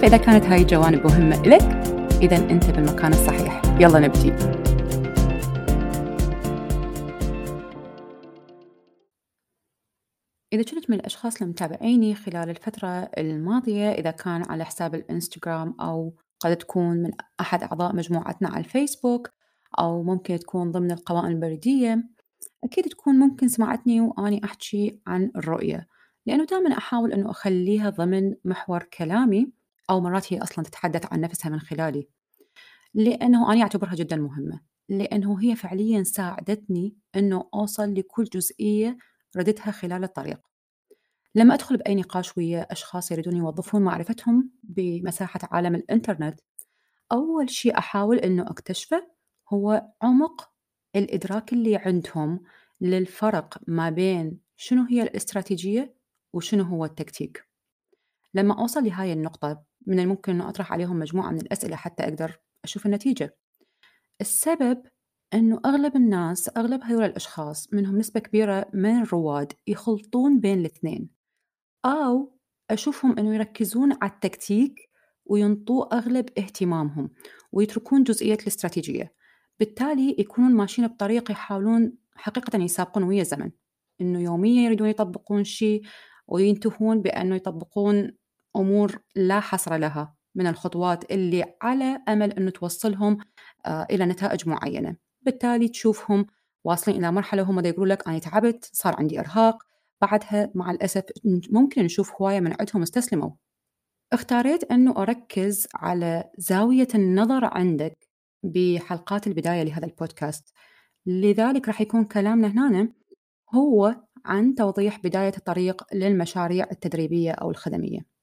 فإذا كانت هاي الجوانب مهمة لك إذا أنت بالمكان الصحيح. يلا نبتدي إذا كنت من الأشخاص المتابعيني خلال الفترة الماضية إذا كان على حساب الإنستغرام أو قد تكون من أحد أعضاء مجموعتنا على الفيسبوك أو ممكن تكون ضمن القوائم البريدية أكيد تكون ممكن سمعتني وأني أحكي عن الرؤية. لأنه دائما أحاول أنه أخليها ضمن محور كلامي أو مرات هي أصلا تتحدث عن نفسها من خلالي لأنه أنا أعتبرها جدا مهمة لأنه هي فعليا ساعدتني أنه أوصل لكل جزئية ردتها خلال الطريق. لما أدخل بأي نقاش ويا أشخاص يريدون يوظفون معرفتهم بمساحة عالم الإنترنت أول شيء أحاول أنه أكتشفه هو عمق الإدراك اللي عندهم للفرق ما بين شنو هي الاستراتيجية وشنو هو التكتيك. لما أوصل لهاي النقطة من الممكن أنه أطرح عليهم مجموعة من الأسئلة حتى أقدر أشوف النتيجة. السبب أنه أغلب الناس أغلب هذول الأشخاص منهم نسبة كبيرة من الرواد يخلطون بين الاثنين. أو أشوفهم أنه يركزون على التكتيك وينطوا أغلب اهتمامهم ويتركون جزئية الاستراتيجية. بالتالي يكونون ماشيين بطريق يحاولون حقيقة يسابقون ويا الزمن. إنه يوميا يريدون يطبقون شيء وينتهون بأنه يطبقون أمور لا حصر لها من الخطوات اللي على أمل أنه توصلهم آه، إلى نتائج معينة. بالتالي تشوفهم واصلين إلى مرحلة هم يقولوا لك أنا تعبت صار عندي إرهاق. بعدها مع الأسف ممكن نشوف هواية من عندهم استسلموا. اختاريت أنه أركز على زاوية النظر عندك بحلقات البداية لهذا البودكاست. لذلك راح يكون كلامنا هنا هو عن توضيح بداية الطريق للمشاريع التدريبية أو الخدمية.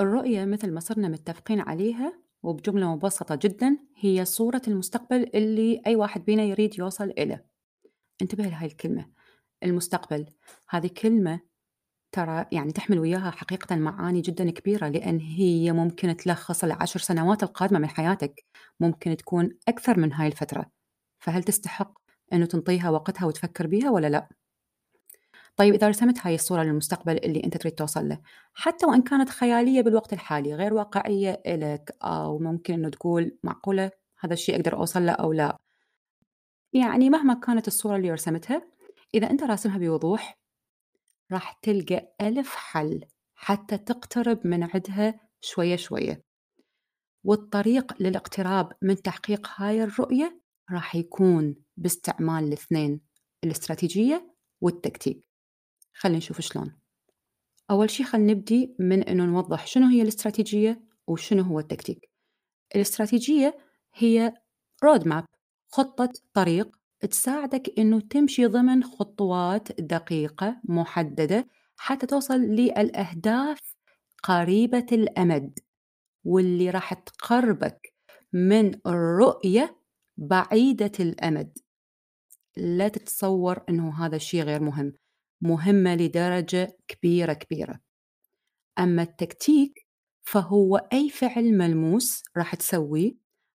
الرؤية مثل ما صرنا متفقين عليها وبجملة مبسطة جدا هي صورة المستقبل اللي أي واحد بينا يريد يوصل إليه انتبه لهاي الكلمة. المستقبل. هذه كلمة ترى يعني تحمل وياها حقيقة معاني جدا كبيرة لأن هي ممكن تلخص العشر سنوات القادمة من حياتك. ممكن تكون أكثر من هاي الفترة. فهل تستحق أنه تنطيها وقتها وتفكر بيها ولا لا؟ طيب إذا رسمت هاي الصورة للمستقبل اللي أنت تريد توصل له حتى وإن كانت خيالية بالوقت الحالي غير واقعية إلك أو ممكن أنه تقول معقولة هذا الشيء أقدر أوصل له أو لا. يعني مهما كانت الصورة اللي رسمتها إذا أنت راسمها بوضوح راح تلقى ألف حل حتى تقترب من عندها شوية شوية. والطريق للاقتراب من تحقيق هاي الرؤية راح يكون باستعمال الاثنين الاستراتيجية والتكتيك. خلينا نشوف شلون. أول شيء خلينا نبدي من أنه نوضح شنو هي الاستراتيجية وشنو هو التكتيك. الاستراتيجية هي رود ماب خطة طريق تساعدك أنه تمشي ضمن خطوات دقيقة محددة حتى توصل للأهداف قريبة الأمد واللي راح تقربك من الرؤية بعيدة الأمد. لا تتصور أنه هذا الشيء غير مهم. مهمة لدرجة كبيرة كبيرة. أما التكتيك فهو أي فعل ملموس راح تسويه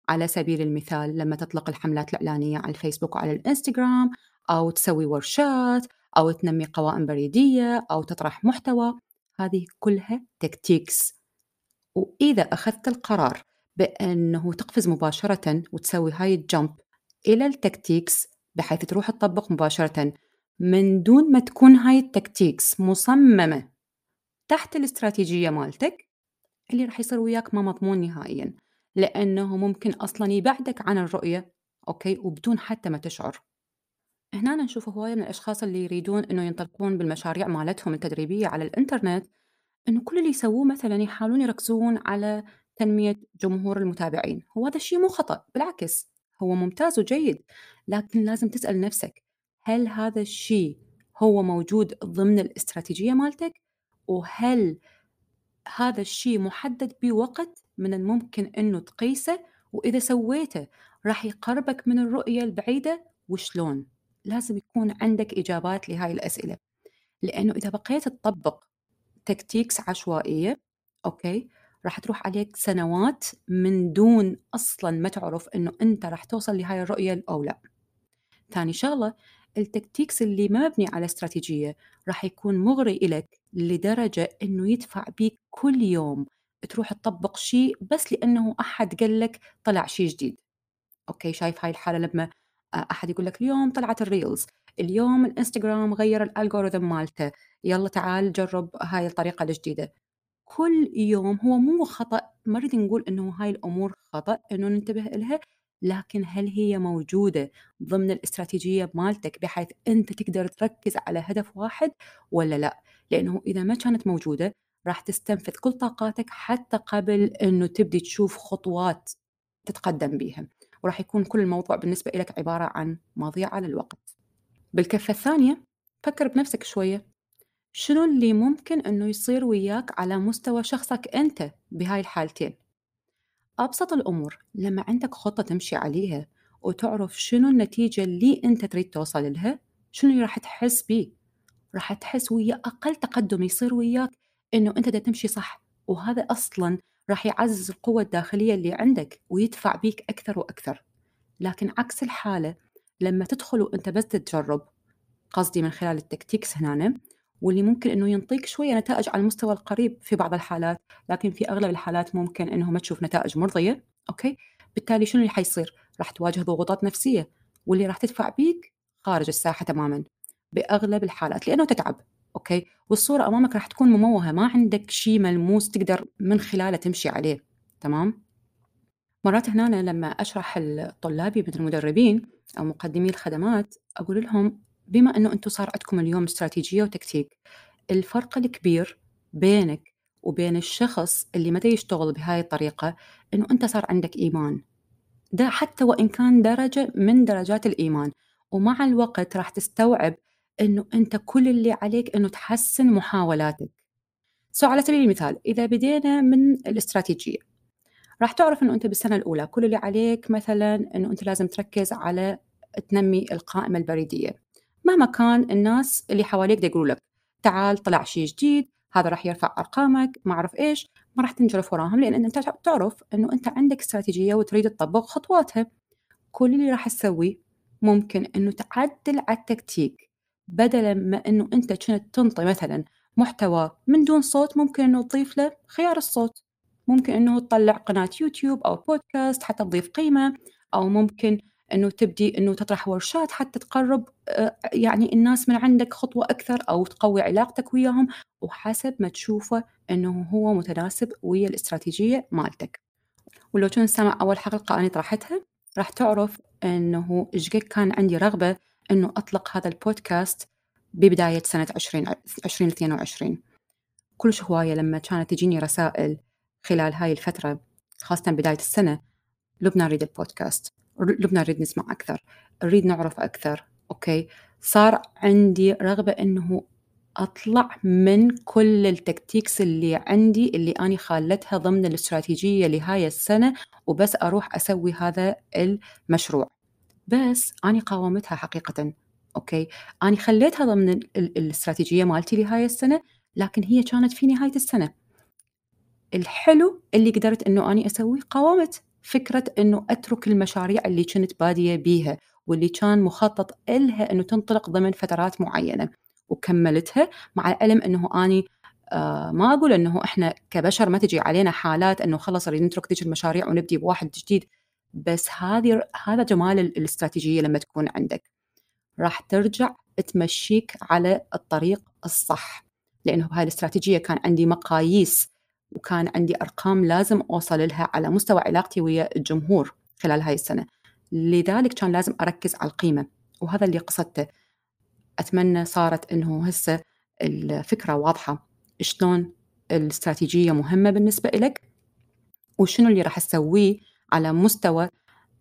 على سبيل المثال لما تطلق الحملات الإعلانية على الفيسبوك وعلى الإنستغرام أو تسوي ورشات أو تنمي قوائم بريدية أو تطرح محتوى. هذه كلها tactics. وإذا أخذت القرار بأنه تقفز مباشرة وتسوي هاي ال jump إلى ال tactics بحيث تروح تطبق مباشرة من دون ما تكون هاي ال tactics مصممة تحت الاستراتيجية مالتك اللي راح يصير وياك ما مضمون نهائيا لأنه ممكن أصلًا يبعدك عن الرؤية أوكي، وبدون حتى ما تشعر. هنا نشوف هواية من الأشخاص اللي يريدون إنه ينطلقون بالمشاريع مالتهم التدريبية على الإنترنت، إنه كل اللي يسووه مثلًا يحاولون يركزون على تنمية جمهور المتابعين، وهذا الشيء مو خطأ بالعكس هو ممتاز وجيد، لكن لازم تسأل نفسك هل هذا الشيء هو موجود ضمن الاستراتيجية مالتك؟ وهل هذا الشيء محدد بوقت من الممكن إنه تقيسه؟ وإذا سويته راح يقربك من الرؤية البعيدة وشلون؟ لازم يكون عندك إجابات لهاي الأسئلة، لأنه إذا بقيت تطبق tactics عشوائية okay راح تروح عليك سنوات من دون أصلا ما تعرف إنه أنت راح توصل لهاي الرؤية أو لا. ثاني شغلة ال tactics اللي مبني على استراتيجية راح يكون مغري إلك لدرجة إنه يدفع بيك كل يوم تروح تطبق شيء بس لأنه أحد قال لك طلع شيء جديد. okay شايف هاي الحالة لما أحد يقول لك اليوم طلعت ال reels اليوم الإنستغرام غير ال algorithm مالته يلا تعال جرب هاي الطريقة الجديدة كل يوم هو مو خطأ ما نريد نقول إنه هاي الأمور خطأ إنه ننتبه لها لكن هل هي موجودة ضمن الاستراتيجية مالتك بحيث أنت تقدر تركز على هدف واحد ولا لا؟ لأنه إذا ما كانت موجودة راح تستنفذ كل طاقاتك حتى قبل أنه تبدي تشوف خطوات تتقدم بيها. وراح يكون كل الموضوع بالنسبة لك عبارة عن مضيعة للوقت بالكفة الثانية فكر بنفسك شوية. شنو اللي ممكن أنه يصير وياك على مستوى شخصك أنت بهاي الحالتين؟ أبسط الأمور لما عندك خطة تمشي عليها وتعرف شنو النتيجة اللي أنت تريد توصل لها شنو اللي راح تحس بيه؟ راح تحس ويا أقل تقدم يصير وياك إنه أنت دا تمشي صح وهذا أصلا راح يعزز القوة الداخلية اللي عندك ويدفع بيك أكثر وأكثر. لكن عكس الحالة لما تدخل وأنت بس تجرب قصدي من خلال ال tactics هنا واللي ممكن إنه ينطيك شوية نتائج على المستوى القريب في بعض الحالات لكن في أغلب الحالات ممكن إنه ما تشوف نتائج مرضية okay؟ بالتالي شنو اللي حيصير؟ راح تواجه ضغوطات نفسية واللي راح تدفع بيك خارج الساحة تماما بأغلب الحالات لأنه تتعب أوكي؟ والصورة أمامك راح تكون مموهة ما عندك شيء ملموس تقدر من خلاله تمشي عليه تمام؟ مرات هنا لما أشرح لطلابي مثل المدربين أو مقدمي الخدمات أقول لهم بما أنه أنتم صار عندكم اليوم استراتيجية وتكتيك الفرق الكبير بينك وبين الشخص اللي متى يشتغل بهاي الطريقة إنه أنت صار عندك إيمان. ده حتى وإن كان درجة من درجات الإيمان. ومع الوقت راح تستوعب إنه أنت كل اللي عليك إنه تحسن محاولاتك. سو على سبيل المثال إذا بدينا من الاستراتيجية راح تعرف إنه أنت بالسنة الأولى كل اللي عليك مثلا إنه أنت لازم تركز على تنمي القائمة البريدية. مهما كان الناس اللي حواليك يقولوا لك تعال طلع شيء جديد هذا راح يرفع أرقامك ما أعرف إيش ما راح تنجرف وراهم. لأن أنت تعرف إنه أنت عندك استراتيجية وتريد تطبق خطواتها. كل اللي راح تسويه ممكن إنه تعدل على التكتيك. بدلا ما إنه أنت كنت تنطي مثلا محتوى من دون صوت ممكن إنه تضيف له خيار الصوت. ممكن إنه تطلع قناة يوتيوب أو بودكاست حتى تضيف قيمة. أو ممكن إنه تبدي إنه تطرح ورشات حتى تقرب آه، يعني الناس من عندك خطوة أكثر أو تقوي علاقتك وياهم وحسب ما تشوفه إنه هو متناسب ويا الاستراتيجية مالتك. ولو كنت سامع أول حلقة أنا طرحتها راح تعرف إنه إيش كان عندي رغبة إنه أطلق هذا البودكاست ببداية سنة 20 2022 كلش هواية لما كانت تجيني رسائل خلال هاي الفترة خاصة بداية السنة لبنى نريد البودكاست لبنى نريد نسمع أكثر نريد نعرف أكثر okay؟ صار عندي رغبة إنه أطلع من كل ال tactics اللي عندي اللي أني خالتها ضمن الاستراتيجية لهاي السنة وبس أروح أسوي هذا المشروع. بس أني قاومتها حقيقة okay؟ أني خليتها ضمن الاستراتيجية مالتي لهاي السنة لكن هي كانت في نهاية السنة. الحلو اللي قدرت إنه أني أسويه قاومت. فكرة إنه أترك المشاريع اللي كنت بادية بيها واللي كان مخطط إلها إنه تنطلق ضمن فترات معينة وكملتها مع العلم إنه أني آه ما أقول إنه إحنا كبشر ما تجي علينا حالات إنه خلص نريد نترك ذيك المشاريع ونبدي بواحد جديد بس هذه هذا جمال الاستراتيجية لما تكون عندك. راح ترجع تمشيك على الطريق الصح لأنه بهاي الاستراتيجية كان عندي مقاييس وكان عندي أرقام لازم أوصل لها على مستوى علاقتي ويا الجمهور خلال هاي السنة. لذلك كان لازم أركز على القيمة وهذا اللي قصدته. أتمنى صارت إنه هسه الفكرة واضحة. شلون الاستراتيجية مهمة بالنسبة لك وشنو اللي راح تسويه على مستوى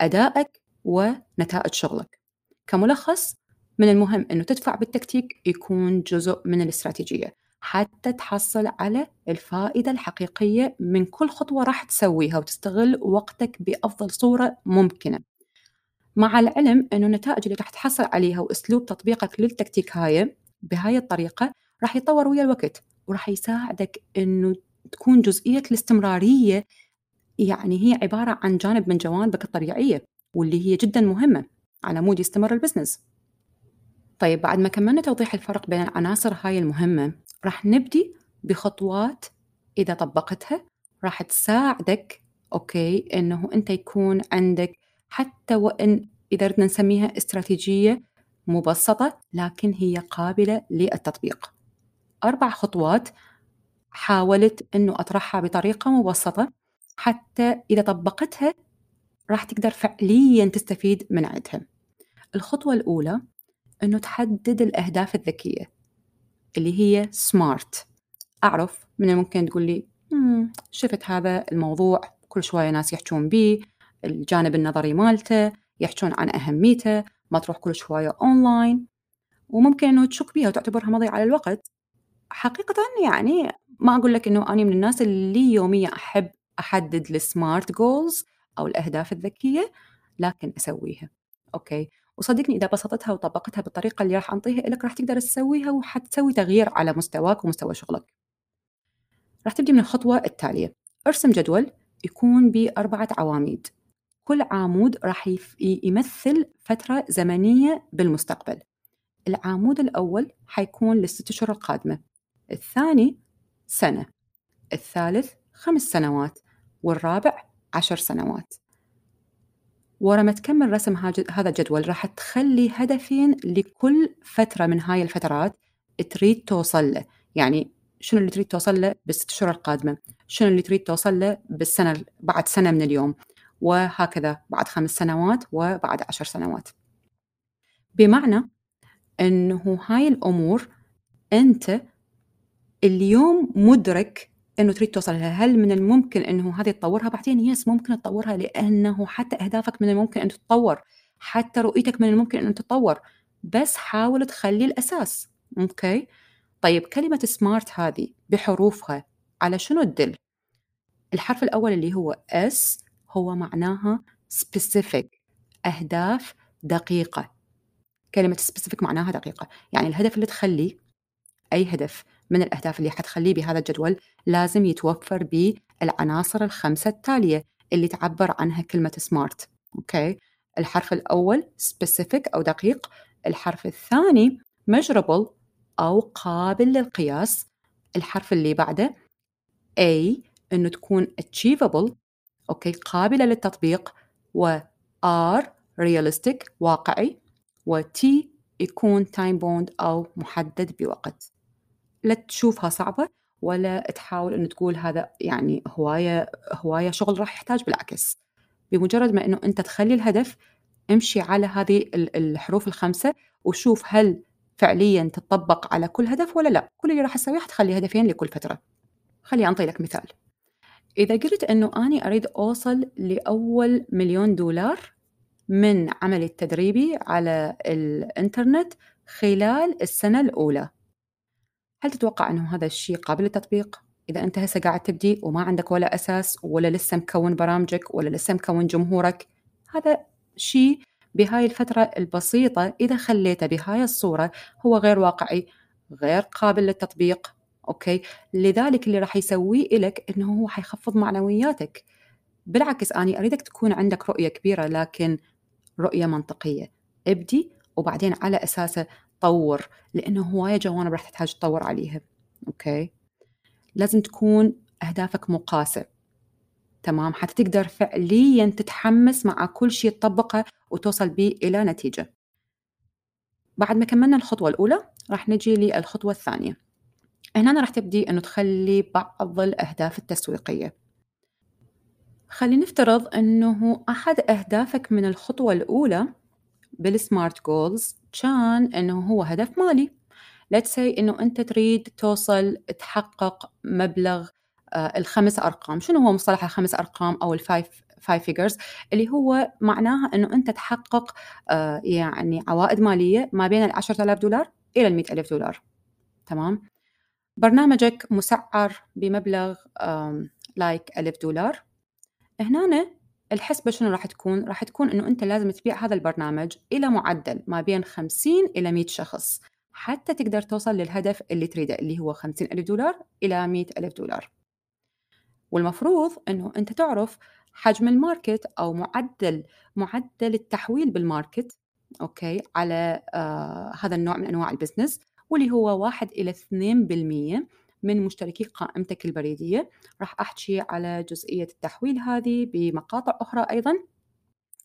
أدائك ونتائج شغلك؟ كملخص من المهم أنه تدفع بالتكتيك يكون جزء من الاستراتيجية. حتى تحصل على الفائدة الحقيقية من كل خطوة راح تسويها وتستغل وقتك بأفضل صورة ممكنة. مع العلم أنه النتائج اللي راح تحصل عليها وأسلوب تطبيقك للتكتيك هاي بهاي الطريقة راح يتطور ويا الوقت وراح يساعدك أنه تكون جزئية الاستمرارية. يعني هي عبارة عن جانب من جوانبك الطبيعية واللي هي جدا مهمة على مود يستمر ال business. طيب بعد ما كملنا توضيح الفرق بين العناصر هاي المهمة راح نبدي بخطوات إذا طبقتها. راح تساعدك أوكي إنه أنت يكون عندك حتى وإن إذا ردنا نسميها استراتيجية مبسطة لكن هي قابلة للتطبيق. أربع خطوات حاولت أنه أطرحها بطريقة مبسطة. حتى إذا طبقتها راح تقدر فعليا تستفيد من عندها. الخطوة الأولى أنه تحدد الأهداف الذكية. اللي هي سمارت أعرف من الممكن تقول لي شفت هذا الموضوع كل شوية ناس يحجون به الجانب النظري مالته يحجون عن أهميته ما تروح كل شوية أونلاين وممكن أنه تشك بيها وتعتبرها مضيعة للوقت حقيقة يعني ما أقول لك أنه أنا من الناس اللي يوميا أحب أحدد ال smart goals أو الأهداف الذكية لكن أسويها. okay؟ وصدقني إذا بسطتها وطبقتها بالطريقة اللي راح أنطيها لك راح تقدر تسويها وحتسوي تغيير على مستواك ومستوى شغلك. راح تبدي من الخطوة التالية. ارسم جدول يكون بأربعة عواميد. كل عامود راح يمثل فترة زمنية بالمستقبل. العامود الأول حيكون للست أشهر القادمة. الثاني سنة. الثالث خمس سنوات. والرابع عشر سنوات. ورا ما تكمل رسم هذا الجدول راح تخلي هدفين لكل فترة من هاي الفترات تريد توصل له. يعني شنو اللي تريد توصل له؟ بالست شهور القادمة. شنو اللي تريد توصل له؟ بالسنة بعد سنة من اليوم. وهكذا بعد خمس سنوات وبعد عشر سنوات. بمعنى أنه هاي الأمور أنت اليوم مدرك إنه تريد توصل لها. هل من الممكن إنه هذه تطورها؟ بعدين يس ممكن تطورها لأنه حتى أهدافك من الممكن أن تتطور. حتى رؤيتك من الممكن أن تتطور. بس حاول تخلي الأساس. okay؟ طيب كلمة smart هذه بحروفها على شنو تدل؟ الحرف الأول اللي هو S هو معناها specific أهداف دقيقة. كلمة specific معناها دقيقة. يعني الهدف اللي تخليه أي هدف من الأهداف اللي حتخليه بهذا الجدول لازم يتوفر بالعناصر الخمسة التالية اللي تعبر عنها كلمة smart okay الحرف الأول specific أو دقيق. الحرف الثاني measurable أو قابل للقياس. الحرف اللي بعده A إنه تكون achievable. okay قابلة للتطبيق. و R realistic واقعي. و T يكون time bound أو محدد بوقت. لا تشوفها صعبة ولا تحاول إنه تقول هذا يعني هواية هواية شغل راح يحتاج بالعكس. بمجرد ما إنه أنت تخلي الهدف امشي على هذه الحروف الخمسة وشوف هل فعليا تطبق على كل هدف ولا لا. كل اللي راح أسويه حتخلي هدفين لكل فترة. خلي أنطي لك مثال. إذا قلت إنه أني أريد أوصل لأول مليون دولار من عملي التدريبي على الإنترنت خلال السنة الأولى. هل تتوقع أنه هذا الشيء قابل للتطبيق؟ إذا أنت هسه قاعد تبدي وما عندك ولا أساس ولا لسه مكون برامجك ولا لسه مكون جمهورك هذا شيء بهاي الفترة البسيطة إذا خليته بهاي الصورة هو غير واقعي غير قابل للتطبيق أوكي؟ لذلك اللي راح يسويه لك إنه هو حيخفض معنوياتك. بالعكس أنا أريدك تكون عندك رؤية كبيرة لكن رؤية منطقية. ابدي وبعدين على أساسه تطور لأنه هواية جوانب راح تحتاج تطور عليها. أوكي؟ لازم تكون أهدافك مقاسة. تمام؟ حتى تقدر فعليا تتحمس مع كل شيء تطبقه وتوصل به إلى نتيجة. بعد ما كملنا الخطوة الأولى راح نجي للخطوة الثانية. هنا راح تبدي إنه تخلّي بعض الأهداف التسويقية. خلّينا نفترض إنه أحد أهدافك من الخطوة الأولى بالsmart goals كان إنه هو هدف مالي. let's say إنه أنت تريد توصل تحقق مبلغ آه، الخمس أرقام، شنو هو مصطلح الخمس أرقام أو الfive five figures اللي هو معناها إنه أنت تحقق آه، يعني عوائد مالية ما بين العشرة آلاف دولار إلى المئة ألف دولار. تمام؟ برنامجك مسعر بمبلغ like ألف دولار. هنا الحسبة شنو راح تكون؟ راح تكون إنه أنت لازم تبيع هذا البرنامج إلى معدل ما بين 50 إلى 100 شخص حتى تقدر توصل للهدف اللي تريده اللي هو 50 ألف دولار إلى 100 ألف دولار والمفروض أنه أنت تعرف حجم ال market أو معدل معدل التحويل بال market okay على آه هذا النوع من أنواع ال business واللي هو واحد إلى اثنين بالمية من مشتركي قائمتك البريدية. راح أحكي على جزئية التحويل هذه بمقاطع أخرى أيضا.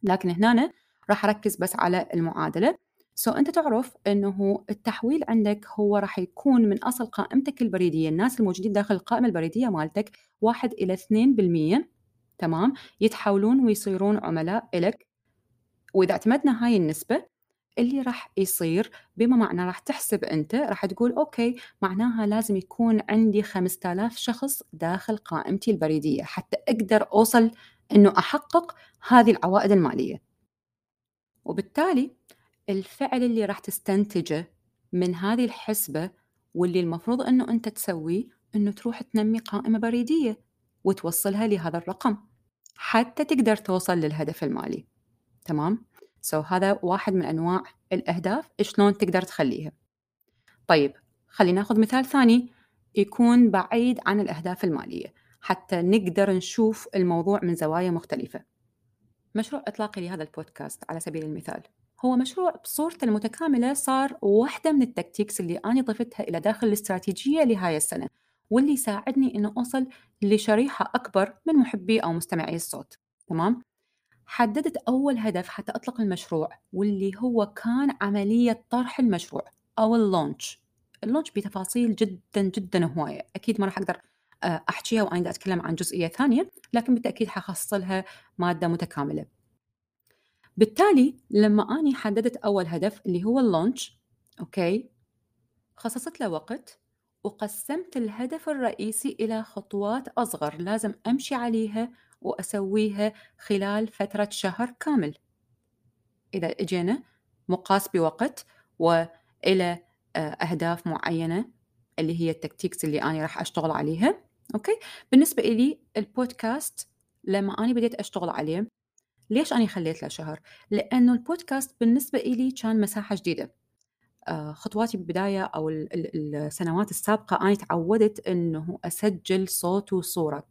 لكن هنا راح أركز بس على المعادلة. سو so, أنت تعرف أنه التحويل عندك هو راح يكون من أصل قائمتك البريدية. الناس الموجودين داخل القائمة البريدية مالتك واحد إلى اثنين بالمية. تمام؟ يتحولون ويصيرون عملاء إلك. وإذا اعتمدنا هاي النسبة اللي راح يصير بما معنى راح تحسب أنت راح تقول أوكي معناها لازم يكون عندي 5000 شخص داخل قائمتي البريدية حتى أقدر أوصل أنه أحقق هذه العوائد المالية وبالتالي الفعل اللي راح تستنتجه من هذه الحسبة واللي المفروض أنه أنت تسويه أنه تروح تنمي قائمة بريدية وتوصلها لهذا الرقم حتى تقدر توصل للهدف المالي تمام؟ سو so, هذا واحد من أنواع الأهداف شلون تقدر تخليها. طيب خلينا ناخذ مثال ثاني يكون بعيد عن الأهداف المالية حتى نقدر نشوف الموضوع من زوايا مختلفة. مشروع إطلاقي لهذا البودكاست على سبيل المثال هو مشروع بصورته المتكاملة صار واحدة من التكتيكس اللي أنا ضفتها إلى داخل الاستراتيجية لهاي السنة واللي يساعدني إنه أوصل لشريحة أكبر من محبي أو مستمعي الصوت. تمام؟ حددت أول هدف حتى أطلق المشروع واللي هو كان عملية طرح المشروع أو اللونش. اللونش بتفاصيل جدا جدا هواية. أكيد ما راح أقدر آه، أحكيها وأنا أتكلم عن جزئية ثانية لكن بالتأكيد حخصص لها مادة متكاملة. بالتالي لما أني حددت أول هدف اللي هو اللونش okay خصصت له وقت وقسمت الهدف الرئيسي إلى خطوات أصغر لازم أمشي عليها وأسويها خلال فترة شهر كامل. إذا إجينا مقاس بوقت وإلى آه، أهداف معينة اللي هي ال tactics اللي أنا راح أشتغل عليها okay؟ بالنسبة إلي البودكاست لما أنا بديت أشتغل عليه ليش أنا خليت له شهر؟ لأنه البودكاست بالنسبة إلي كان مساحة جديدة. آه، خطواتي بالبداية أو السنوات السابقة أنا تعودت أنه أسجل صوت وصورة.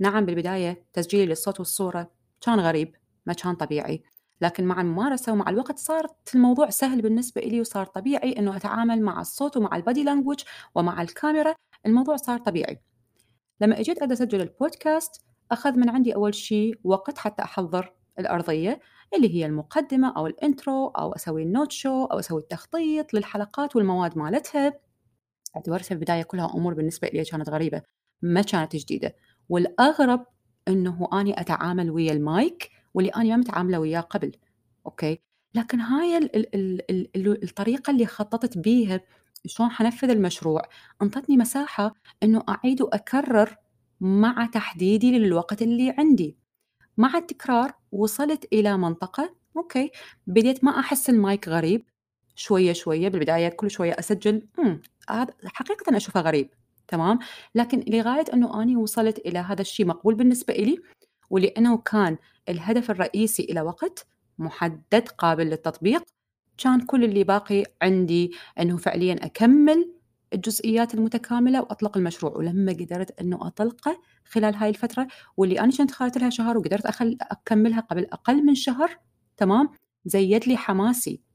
نعم بالبداية تسجيلي للصوت والصورة كان غريب ما كان طبيعي. لكن مع الممارسة ومع الوقت صارت الموضوع سهل بالنسبة لي وصار طبيعي أنه أتعامل مع الصوت ومع البادي لانجوج ومع الكاميرا الموضوع صار طبيعي. لما إجيت أبدأ أسجل البودكاست أخذ من عندي أول شيء وقت حتى أحضر الأرضية اللي هي المقدمة أو ال intro أو أسوي ال note show أو أسوي التخطيط للحلقات والمواد مالتها. اعتبرتها في البداية كلها أمور بالنسبة لي كانت غريبة ما كانت جديدة. والأغرب أنه أني أتعامل ويا المايك واللي أنا ما متعاملة وياه قبل okay؟ لكن هاي ال ال ال ال الطريقة اللي خططت بيها شلون حنفذ المشروع أنطتني مساحة أنه أعيد وأكرر مع تحديدي للوقت اللي عندي. مع التكرار وصلت إلى منطقة أوكي؟ بديت ما أحس المايك غريب شوية شوية بالبداية كل شوية أسجل هذا حقيقة أشوفه غريب. تمام؟ لكن لغاية أنه أني وصلت إلى هذا الشيء مقبول بالنسبة إلي ولأنه كان الهدف الرئيسي إلى وقت محدد قابل للتطبيق كان كل اللي باقي عندي أنه فعليا أكمل الجزئيات المتكاملة وأطلق المشروع. ولما قدرت أنه أطلقه خلال هاي الفترة واللي أنا كنت خالت لها شهر وقدرت أخل أكملها قبل أقل من شهر تمام؟ زيد لي حماسي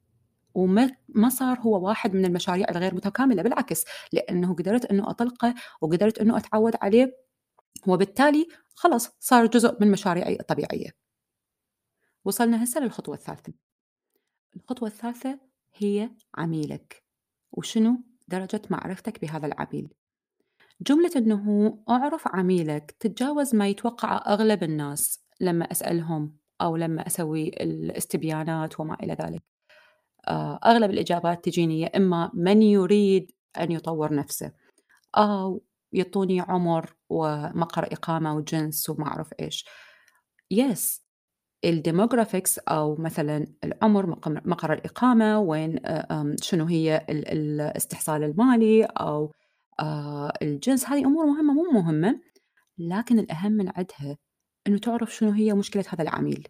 وما ما صار هو واحد من المشاريع الغير متكاملة بالعكس لأنه قدرت أنه أطلقه وقدرت أنه أتعود عليه وبالتالي خلاص صار جزء من مشاريعي الطبيعية. وصلنا هسه للخطوة الثالثة. الخطوة الثالثة هي عميلك. وشنو درجة معرفتك بهذا العميل؟ جملة أنه أعرف عميلك تتجاوز ما يتوقع أغلب الناس لما أسألهم أو لما أسوي الاستبيانات وما إلى ذلك. أغلب الإجابات تجيني يا إما من يريد أن يطور نفسه أو يعطوني عمر ومقر إقامة وجنس وما أعرف إيش. yes ال demographics أو مثلا العمر مقر الإقامة وين آه، شنو هي الاستحصال المالي أو آه، الجنس هذه أمور مهمة مو مهمة لكن الأهم من عدها إنه تعرف شنو هي مشكلة هذا العميل.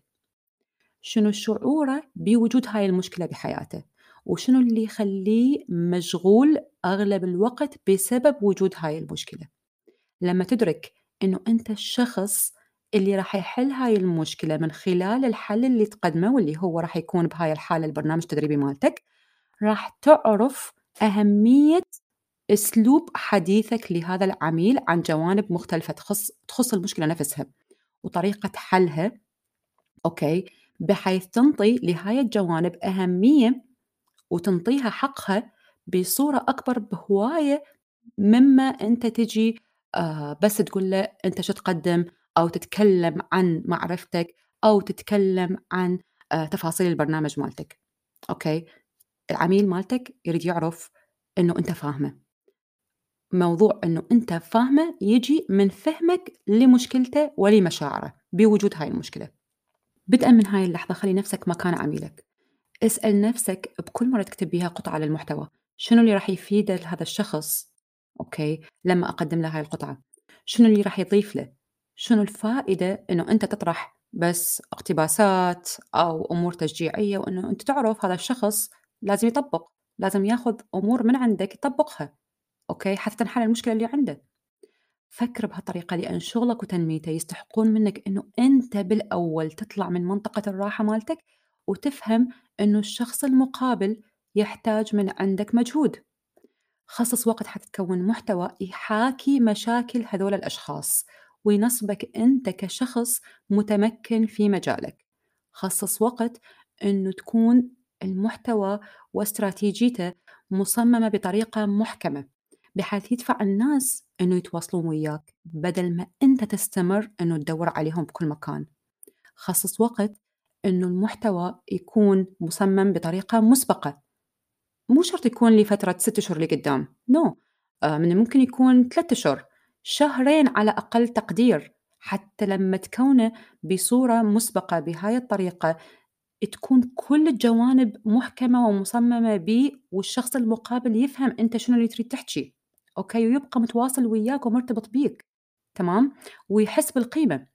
شنو شعوره بوجود هاي المشكلة بحياته؟ وشنو اللي يخليه مشغول أغلب الوقت بسبب وجود هاي المشكلة؟ لما تدرك إنه أنت الشخص اللي راح يحل هاي المشكلة من خلال الحل اللي تقدمه واللي هو راح يكون بهاي الحالة البرنامج التدريبي مالتك راح تعرف أهمية أسلوب حديثك لهذا العميل عن جوانب مختلفة تخص تخص المشكلة نفسها وطريقة حلها. أوكي؟ بحيث تنطي لهاي الجوانب أهمية وتنطيها حقها بصورة أكبر بهواية مما أنت تجي آه بس تقول له أنت شو تقدم؟ أو تتكلم عن معرفتك أو تتكلم عن آه تفاصيل البرنامج مالتك. أوكي؟ العميل مالتك يريد يعرف أنه أنت فاهمه. موضوع أنه أنت فاهمه يجي من فهمك لمشكلته ولمشاعره بوجود هاي المشكلة. بدءا من هاي اللحظة خلي نفسك مكان عميلك. اسأل نفسك بكل مرة تكتب بيها قطعة للمحتوى شنو اللي راح يفيده لهذا الشخص؟ okay لما أقدم له هاي القطعة. شنو اللي راح يضيف له؟ شنو الفائدة أنه أنت تطرح بس اقتباسات أو أمور تشجيعية وأنه أنت تعرف هذا الشخص لازم يطبق لازم ياخذ أمور من عندك يطبقها okay حتى تنحل المشكلة اللي عنده. فكر بهالطريقة لأن شغلك وتنميته يستحقون منك أنه أنت بالأول تطلع من منطقة الراحة مالتك وتفهم أنه الشخص المقابل يحتاج من عندك مجهود. خصص وقت حتى تكون محتوى يحاكي مشاكل هذول الأشخاص وينصبك أنت كشخص متمكن في مجالك. خصص وقت أنه تكون المحتوى واستراتيجيته مصممة بطريقة محكمة بحيث يدفع الناس إنه يتواصلون وياك بدل ما أنت تستمر إنه تدور عليهم بكل مكان. خصص وقت إنه المحتوى يكون مصمم بطريقة مسبقة. مو شرط يكون لفترة ست أشهر لقدام no. آه من الممكن يكون ثلاثة أشهر شهرين على أقل تقدير حتى لما تكونه بصورة مسبقة بهاي الطريقة تكون كل الجوانب محكمة ومصممة به والشخص المقابل يفهم أنت شنو اللي تريد تحكي. okay ويبقى متواصل وياك ومرتبط بيك تمام؟ ويحس بالقيمة.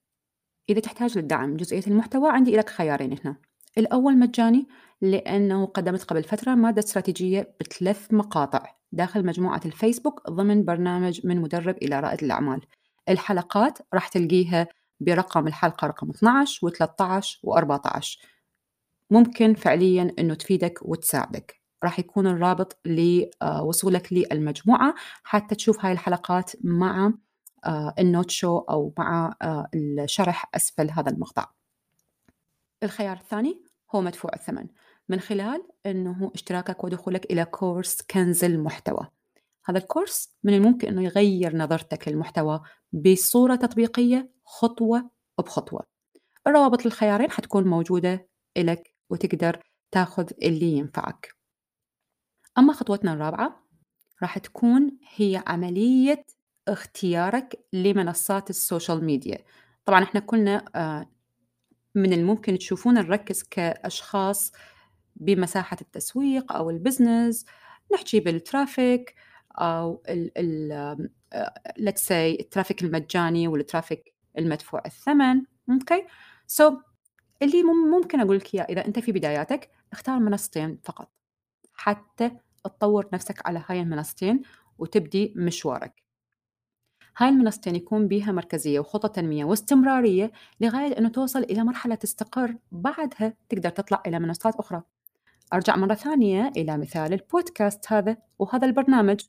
إذا تحتاج للدعم جزئية المحتوى عندي لك خيارين هنا. الأول مجاني لأنه قدمت قبل فترة مادة استراتيجية بثلاث مقاطع داخل مجموعة الفيسبوك ضمن برنامج من مدرب إلى رائد الأعمال. الحلقات راح تلقيها برقم الحلقة رقم 12 و13 و14 ممكن فعليا أنه تفيدك وتساعدك. راح يكون الرابط لوصولك للمجموعة. حتى تشوف هاي الحلقات مع آه، النوت شو أو مع آه، الشرح أسفل هذا المقطع. الخيار الثاني هو مدفوع الثمن. من خلال أنه اشتراكك ودخولك إلى كورس كنز المحتوى. هذا الكورس من الممكن أنه يغير نظرتك للمحتوى بصورة تطبيقية خطوة بخطوة. الروابط للخيارين حتكون موجودة لك وتقدر تاخذ اللي ينفعك. أما خطوتنا الرابعة راح تكون هي عملية اختيارك لمنصات ال social media. طبعا إحنا كلنا آه، من الممكن تشوفون نركز كأشخاص بمساحة التسويق أو ال business نحكي بال traffic أو ال let's say ال traffic المجاني وال traffic المدفوع الثمن. okay so, اللي ممكن أقول لك إياه إذا أنت في بداياتك اختار منصتين فقط حتى تطور نفسك على هاي المنصتين وتبدي مشوارك. هاي المنصتين يكون بيها مركزية وخطة تنمية واستمرارية لغاية أنه توصل إلى مرحلة تستقر بعدها تقدر تطلع إلى منصات أخرى. أرجع مرة ثانية إلى مثال البودكاست هذا وهذا البرنامج.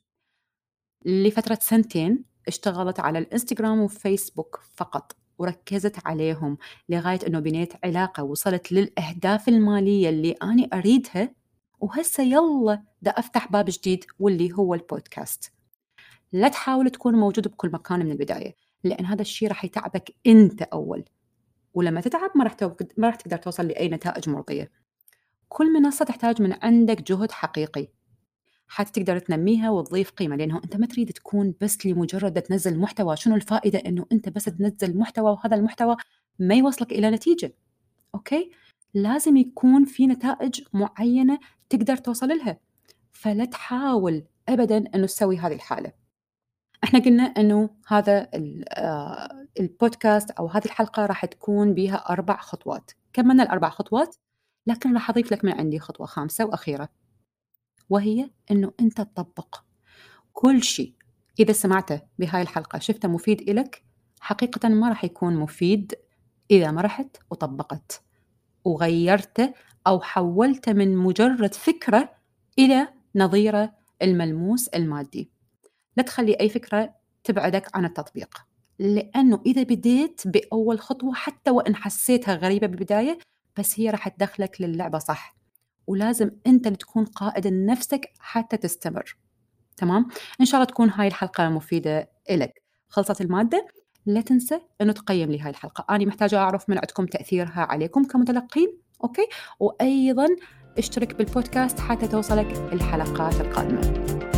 لفترة سنتين اشتغلت على الإنستغرام وفيسبوك فقط وركزت عليهم لغاية أنه بنيت علاقة وصلت للأهداف المالية اللي أنا أريدها وهسه يلا دا أفتح باب جديد واللي هو البودكاست. لا تحاول تكون موجود بكل مكان من البداية لأن هذا الشيء راح يتعبك أنت أول. ولما تتعب ما راح ما راح تقدر توصل لأي نتائج مرضية. كل منصة تحتاج من عندك جهد حقيقي. حتى تقدر تنميها وتضيف قيمة لأنه أنت ما تريد تكون بس لمجرد تنزل محتوى. شنو الفائدة أنه أنت بس تنزل محتوى وهذا المحتوى ما يوصلك إلى نتيجة؟ أوكي؟ لازم يكون في نتائج معينة تقدر توصل لها. فلا تحاول أبدا أنه تسوي هذه الحالة. إحنا قلنا أنه هذا آه، البودكاست أو هذه الحلقة راح تكون بها أربع خطوات. كملنا الأربع خطوات؟ لكن راح أضيف لك من عندي خطوة خامسة وأخيرة. وهي أنه أنت تطبق كل شيء. إذا سمعته بهاي الحلقة شفته مفيد إلك حقيقة ما راح يكون مفيد إذا ما رحت وطبقت. وغيرته أو حولته من مجرد فكرة إلى نظيره الملموس المادي. لا تخلي أي فكرة تبعدك عن التطبيق لأنه إذا بديت بأول خطوة حتى وإن حسيتها غريبة بالبداية بس هي راح تدخلك للعبة صح. ولازم أنت اللي تكون قائد لنفسك حتى تستمر. تمام؟ إن شاء الله تكون هاي الحلقة مفيدة إلك. خلصت المادة؟ لا تنسى أنه تقيم لي هاي الحلقة. أنا محتاجة أعرف من عندكم تأثيرها عليكم كمتلقين. أوكي؟ وأيضا اشترك بالبودكاست حتى توصلك الحلقات القادمة.